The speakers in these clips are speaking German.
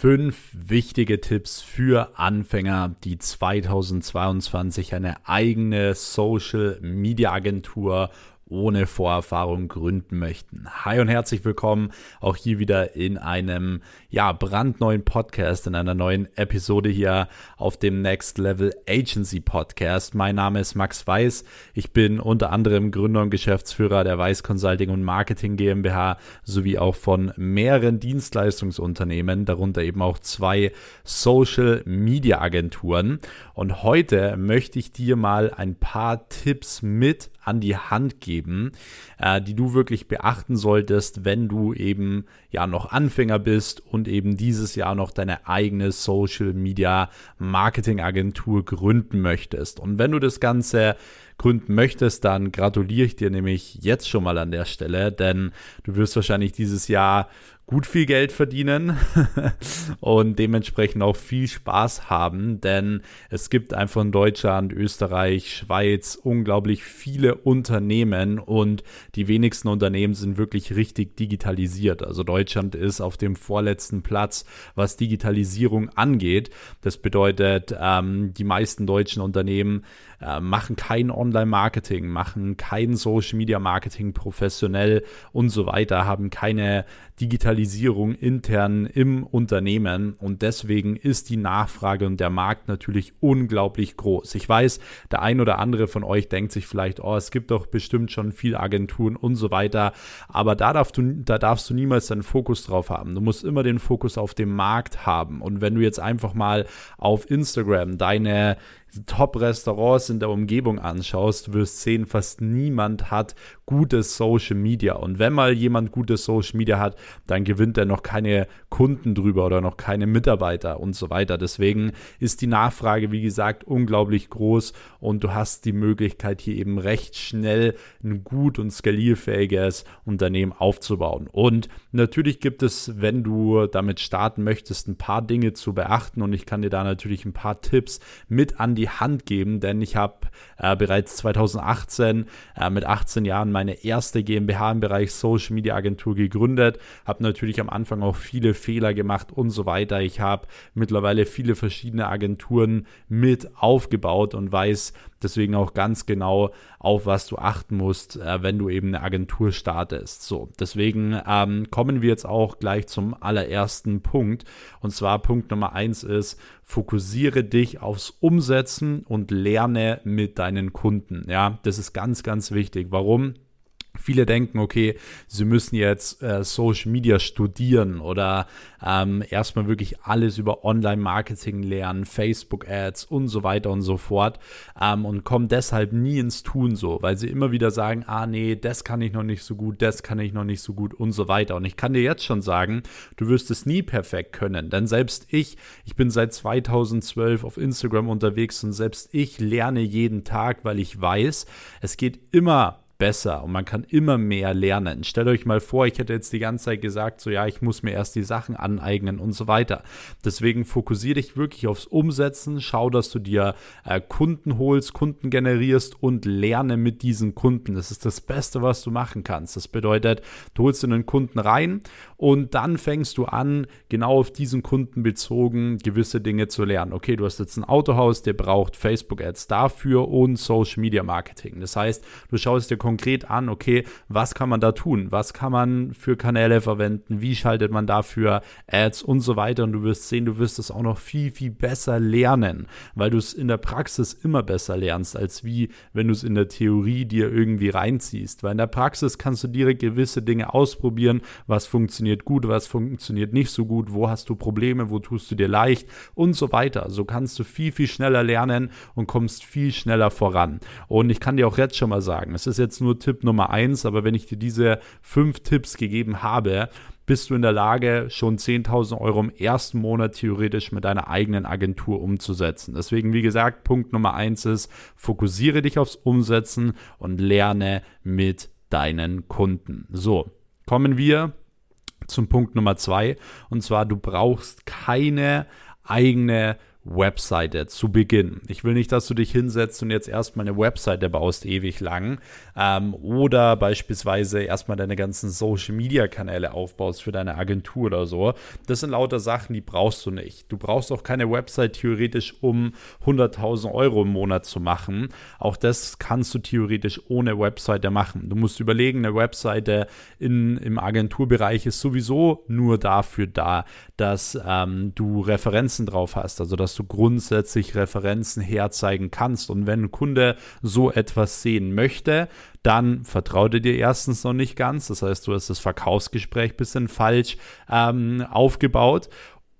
Fünf wichtige Tipps für Anfänger, die 2022 eine eigene Social Media Agentur ohne Vorerfahrung gründen möchten. Hi und herzlich willkommen auch hier wieder in einem ja, brandneuen Podcast, in einer neuen Episode hier auf dem Next Level Agency Podcast. Mein Name ist Max Weiß. Ich bin unter anderem Gründer und Geschäftsführer der Weiß Consulting und Marketing GmbH sowie auch von mehreren Dienstleistungsunternehmen, darunter eben auch zwei Social Media Agenturen. Und heute möchte ich dir mal ein paar Tipps mit an die Hand geben, äh, die du wirklich beachten solltest, wenn du eben ja noch Anfänger bist und eben dieses Jahr noch deine eigene Social Media Marketing Agentur gründen möchtest. Und wenn du das Ganze gründen möchtest, dann gratuliere ich dir nämlich jetzt schon mal an der Stelle, denn du wirst wahrscheinlich dieses Jahr gut viel Geld verdienen und dementsprechend auch viel Spaß haben, denn es gibt einfach in Deutschland, Österreich, Schweiz unglaublich viele Unternehmen und die wenigsten Unternehmen sind wirklich richtig digitalisiert. Also Deutschland ist auf dem vorletzten Platz, was Digitalisierung angeht. Das bedeutet, ähm, die meisten deutschen Unternehmen äh, machen kein Online-Marketing, machen kein Social-Media-Marketing professionell und so weiter, haben keine Digitalisierung intern im Unternehmen und deswegen ist die Nachfrage und der Markt natürlich unglaublich groß. Ich weiß, der ein oder andere von euch denkt sich vielleicht, oh, es gibt doch bestimmt schon viele Agenturen und so weiter, aber da, darfst du, da darfst du niemals deinen Fokus drauf haben. Du musst immer den Fokus auf dem Markt haben und wenn du jetzt einfach mal auf Instagram deine Top-Restaurants in der Umgebung anschaust, wirst sehen, fast niemand hat gutes Social Media. Und wenn mal jemand gutes Social Media hat, dann gewinnt er noch keine Kunden drüber oder noch keine Mitarbeiter und so weiter. Deswegen ist die Nachfrage, wie gesagt, unglaublich groß und du hast die Möglichkeit, hier eben recht schnell ein gut und skalierfähiges Unternehmen aufzubauen. Und natürlich gibt es, wenn du damit starten möchtest, ein paar Dinge zu beachten und ich kann dir da natürlich ein paar Tipps mit an die Hand geben, denn ich habe äh, bereits 2018 äh, mit 18 Jahren meine erste GmbH im Bereich Social Media Agentur gegründet, habe natürlich am Anfang auch viele Fehler gemacht und so weiter. Ich habe mittlerweile viele verschiedene Agenturen mit aufgebaut und weiß deswegen auch ganz genau, auf was du achten musst, äh, wenn du eben eine Agentur startest. So, deswegen ähm, kommen wir jetzt auch gleich zum allerersten Punkt. Und zwar Punkt Nummer eins ist, fokussiere dich aufs Umsetzen und lerne mit deinen Kunden. Ja, das ist ganz, ganz wichtig. Warum? Viele denken, okay, sie müssen jetzt äh, Social Media studieren oder ähm, erstmal wirklich alles über Online-Marketing lernen, Facebook-Ads und so weiter und so fort ähm, und kommen deshalb nie ins Tun so, weil sie immer wieder sagen, ah nee, das kann ich noch nicht so gut, das kann ich noch nicht so gut und so weiter. Und ich kann dir jetzt schon sagen, du wirst es nie perfekt können, denn selbst ich, ich bin seit 2012 auf Instagram unterwegs und selbst ich lerne jeden Tag, weil ich weiß, es geht immer besser und man kann immer mehr lernen. Stellt euch mal vor, ich hätte jetzt die ganze Zeit gesagt, so ja, ich muss mir erst die Sachen aneignen und so weiter. Deswegen fokussiere dich wirklich aufs Umsetzen, schau, dass du dir äh, Kunden holst, Kunden generierst und lerne mit diesen Kunden. Das ist das Beste, was du machen kannst. Das bedeutet, du holst einen Kunden rein und dann fängst du an, genau auf diesen Kunden bezogen gewisse Dinge zu lernen. Okay, du hast jetzt ein Autohaus, der braucht Facebook-Ads dafür und Social Media Marketing. Das heißt, du schaust dir konkret an, okay, was kann man da tun? Was kann man für Kanäle verwenden? Wie schaltet man dafür Ads und so weiter? Und du wirst sehen, du wirst es auch noch viel, viel besser lernen, weil du es in der Praxis immer besser lernst, als wie wenn du es in der Theorie dir irgendwie reinziehst. Weil in der Praxis kannst du direkt gewisse Dinge ausprobieren, was funktioniert gut, was funktioniert nicht so gut, wo hast du Probleme, wo tust du dir leicht und so weiter. So kannst du viel, viel schneller lernen und kommst viel schneller voran. Und ich kann dir auch jetzt schon mal sagen, es ist jetzt jetzt nur Tipp Nummer eins, aber wenn ich dir diese fünf Tipps gegeben habe, bist du in der Lage, schon 10.000 Euro im ersten Monat theoretisch mit deiner eigenen Agentur umzusetzen. Deswegen, wie gesagt, Punkt Nummer eins ist, fokussiere dich aufs Umsetzen und lerne mit deinen Kunden. So, kommen wir zum Punkt Nummer zwei. Und zwar, du brauchst keine eigene Webseite zu Beginn. Ich will nicht, dass du dich hinsetzt und jetzt erstmal eine Webseite baust, ewig lang. Ähm, oder beispielsweise erstmal deine ganzen Social Media Kanäle aufbaust für deine Agentur oder so. Das sind lauter Sachen, die brauchst du nicht. Du brauchst auch keine Website theoretisch, um 100.000 Euro im Monat zu machen. Auch das kannst du theoretisch ohne Webseite machen. Du musst überlegen, eine Webseite in, im Agenturbereich ist sowieso nur dafür da, dass ähm, du Referenzen drauf hast. Also, dass du grundsätzlich Referenzen herzeigen kannst. Und wenn ein Kunde so etwas sehen möchte, dann vertraut er dir erstens noch nicht ganz. Das heißt, du hast das Verkaufsgespräch ein bisschen falsch ähm, aufgebaut.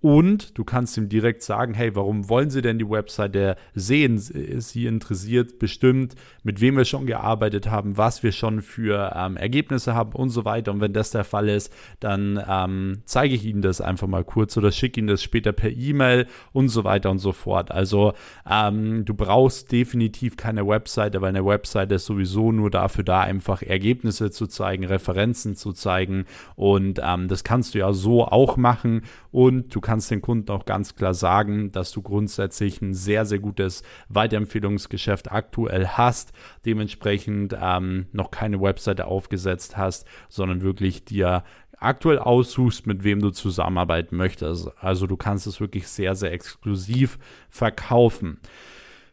Und du kannst ihm direkt sagen, hey, warum wollen Sie denn die Webseite sehen? Sie interessiert bestimmt, mit wem wir schon gearbeitet haben, was wir schon für ähm, Ergebnisse haben und so weiter. Und wenn das der Fall ist, dann ähm, zeige ich Ihnen das einfach mal kurz oder schicke Ihnen das später per E-Mail und so weiter und so fort. Also ähm, du brauchst definitiv keine Webseite, weil eine Webseite ist sowieso nur dafür da, einfach Ergebnisse zu zeigen, Referenzen zu zeigen. Und ähm, das kannst du ja so auch machen. Und du kannst den Kunden auch ganz klar sagen, dass du grundsätzlich ein sehr, sehr gutes Weiterempfehlungsgeschäft aktuell hast, dementsprechend ähm, noch keine Webseite aufgesetzt hast, sondern wirklich dir aktuell aussuchst, mit wem du zusammenarbeiten möchtest. Also du kannst es wirklich sehr, sehr exklusiv verkaufen.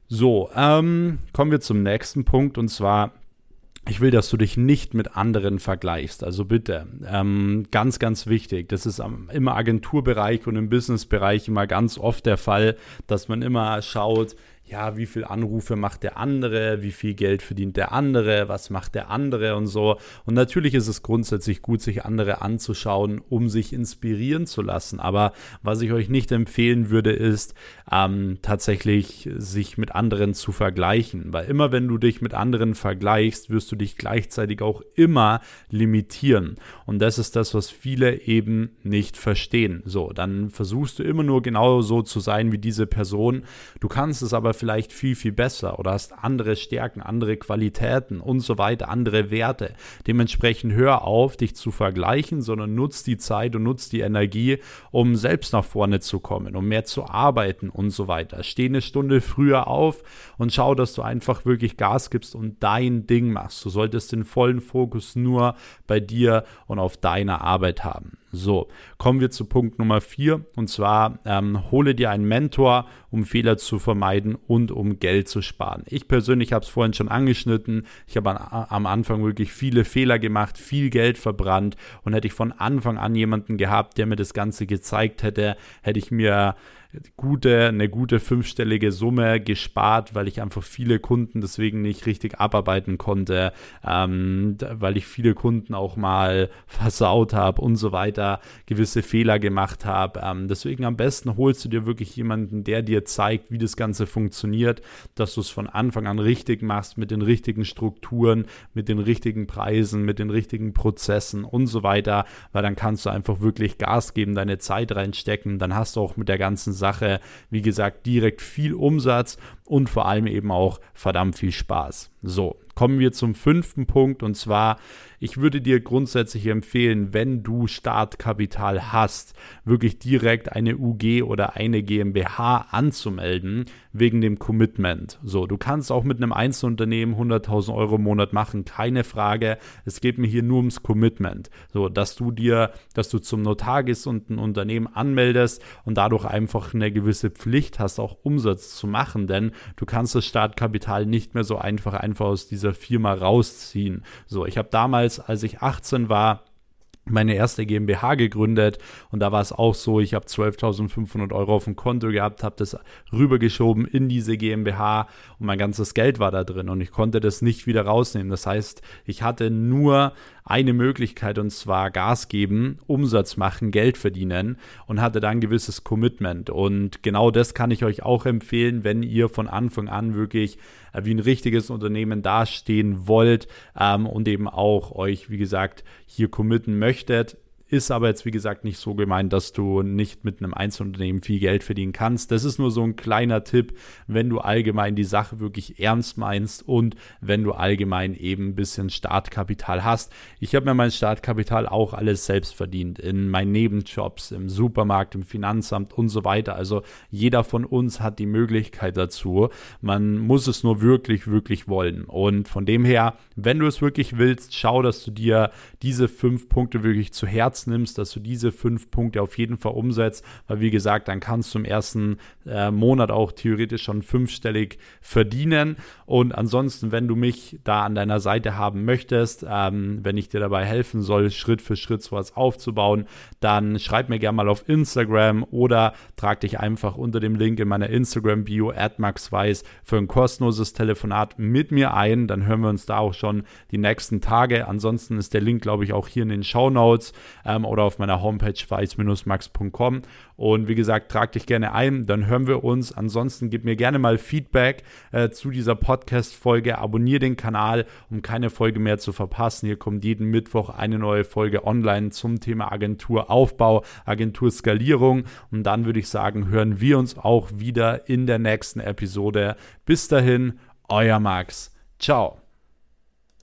So, ähm, kommen wir zum nächsten Punkt und zwar ich will, dass du dich nicht mit anderen vergleichst. Also bitte, ähm, ganz, ganz wichtig. Das ist im Agenturbereich und im Businessbereich immer ganz oft der Fall, dass man immer schaut, ja, wie viel Anrufe macht der andere, wie viel Geld verdient der andere, was macht der andere und so. Und natürlich ist es grundsätzlich gut, sich andere anzuschauen, um sich inspirieren zu lassen. Aber was ich euch nicht empfehlen würde, ist ähm, tatsächlich sich mit anderen zu vergleichen. Weil immer wenn du dich mit anderen vergleichst, wirst du dich gleichzeitig auch immer limitieren. Und das ist das, was viele eben nicht verstehen. So, dann versuchst du immer nur genau so zu sein wie diese Person. Du kannst es aber vielleicht viel, viel besser oder hast andere Stärken, andere Qualitäten und so weiter, andere Werte. Dementsprechend hör auf, dich zu vergleichen, sondern nutz die Zeit und nutz die Energie, um selbst nach vorne zu kommen, um mehr zu arbeiten und so weiter. Steh eine Stunde früher auf und schau, dass du einfach wirklich Gas gibst und dein Ding machst. Du solltest den vollen Fokus nur bei dir und auf deiner Arbeit haben. So, kommen wir zu Punkt Nummer vier und zwar ähm, hole dir einen Mentor, um Fehler zu vermeiden und um Geld zu sparen. Ich persönlich habe es vorhin schon angeschnitten. Ich habe an, am Anfang wirklich viele Fehler gemacht, viel Geld verbrannt und hätte ich von Anfang an jemanden gehabt, der mir das Ganze gezeigt hätte, hätte ich mir gute, eine gute fünfstellige Summe gespart, weil ich einfach viele Kunden deswegen nicht richtig abarbeiten konnte, ähm, weil ich viele Kunden auch mal versaut habe und so weiter, gewisse Fehler gemacht habe. Ähm, deswegen am besten holst du dir wirklich jemanden, der dir zeigt, wie das Ganze funktioniert, dass du es von Anfang an richtig machst, mit den richtigen Strukturen, mit den richtigen Preisen, mit den richtigen Prozessen und so weiter, weil dann kannst du einfach wirklich Gas geben, deine Zeit reinstecken, dann hast du auch mit der ganzen Sache Sache, wie gesagt, direkt viel Umsatz und vor allem eben auch verdammt viel Spaß. So, kommen wir zum fünften Punkt und zwar, ich würde dir grundsätzlich empfehlen, wenn du Startkapital hast, wirklich direkt eine UG oder eine GmbH anzumelden wegen dem Commitment. So, du kannst auch mit einem Einzelunternehmen 100.000 Euro im Monat machen, keine Frage. Es geht mir hier nur ums Commitment. So, dass du dir, dass du zum Notar gehst und ein Unternehmen anmeldest und dadurch einfach eine gewisse Pflicht hast, auch Umsatz zu machen, denn du kannst das Startkapital nicht mehr so einfach einfach aus dieser Firma rausziehen. So, ich habe damals, als ich 18 war, meine erste GmbH gegründet und da war es auch so, ich habe 12.500 Euro auf dem Konto gehabt, habe das rübergeschoben in diese GmbH und mein ganzes Geld war da drin und ich konnte das nicht wieder rausnehmen. Das heißt, ich hatte nur eine Möglichkeit und zwar Gas geben, Umsatz machen, Geld verdienen und hatte dann ein gewisses Commitment. Und genau das kann ich euch auch empfehlen, wenn ihr von Anfang an wirklich wie ein richtiges Unternehmen dastehen wollt ähm, und eben auch euch, wie gesagt, hier committen möchtet ist aber jetzt, wie gesagt, nicht so gemeint, dass du nicht mit einem Einzelunternehmen viel Geld verdienen kannst. Das ist nur so ein kleiner Tipp, wenn du allgemein die Sache wirklich ernst meinst und wenn du allgemein eben ein bisschen Startkapital hast. Ich habe mir mein Startkapital auch alles selbst verdient, in meinen Nebenjobs, im Supermarkt, im Finanzamt und so weiter. Also jeder von uns hat die Möglichkeit dazu. Man muss es nur wirklich, wirklich wollen. Und von dem her, wenn du es wirklich willst, schau, dass du dir diese fünf Punkte wirklich zu Herzen Herz nimmst, dass du diese fünf Punkte auf jeden Fall umsetzt, weil wie gesagt, dann kannst du im ersten äh, Monat auch theoretisch schon fünfstellig verdienen. Und ansonsten, wenn du mich da an deiner Seite haben möchtest, ähm, wenn ich dir dabei helfen soll, Schritt für Schritt sowas aufzubauen, dann schreib mir gerne mal auf Instagram oder trag dich einfach unter dem Link in meiner Instagram-Bio @maxweiss für ein kostenloses Telefonat mit mir ein. Dann hören wir uns da auch schon die nächsten Tage. Ansonsten ist der Link, glaube ich, auch hier in den Show Notes ähm, oder auf meiner Homepage weiß-max.com. Und wie gesagt, trag dich gerne ein, dann hören wir uns. Ansonsten gib mir gerne mal Feedback äh, zu dieser Podcast-Folge. Abonniere den Kanal, um keine Folge mehr zu verpassen. Hier kommt jeden Mittwoch eine neue Folge online zum Thema Agenturaufbau, Agenturskalierung. Und dann würde ich sagen, hören wir uns auch wieder in der nächsten Episode. Bis dahin, euer Max. Ciao.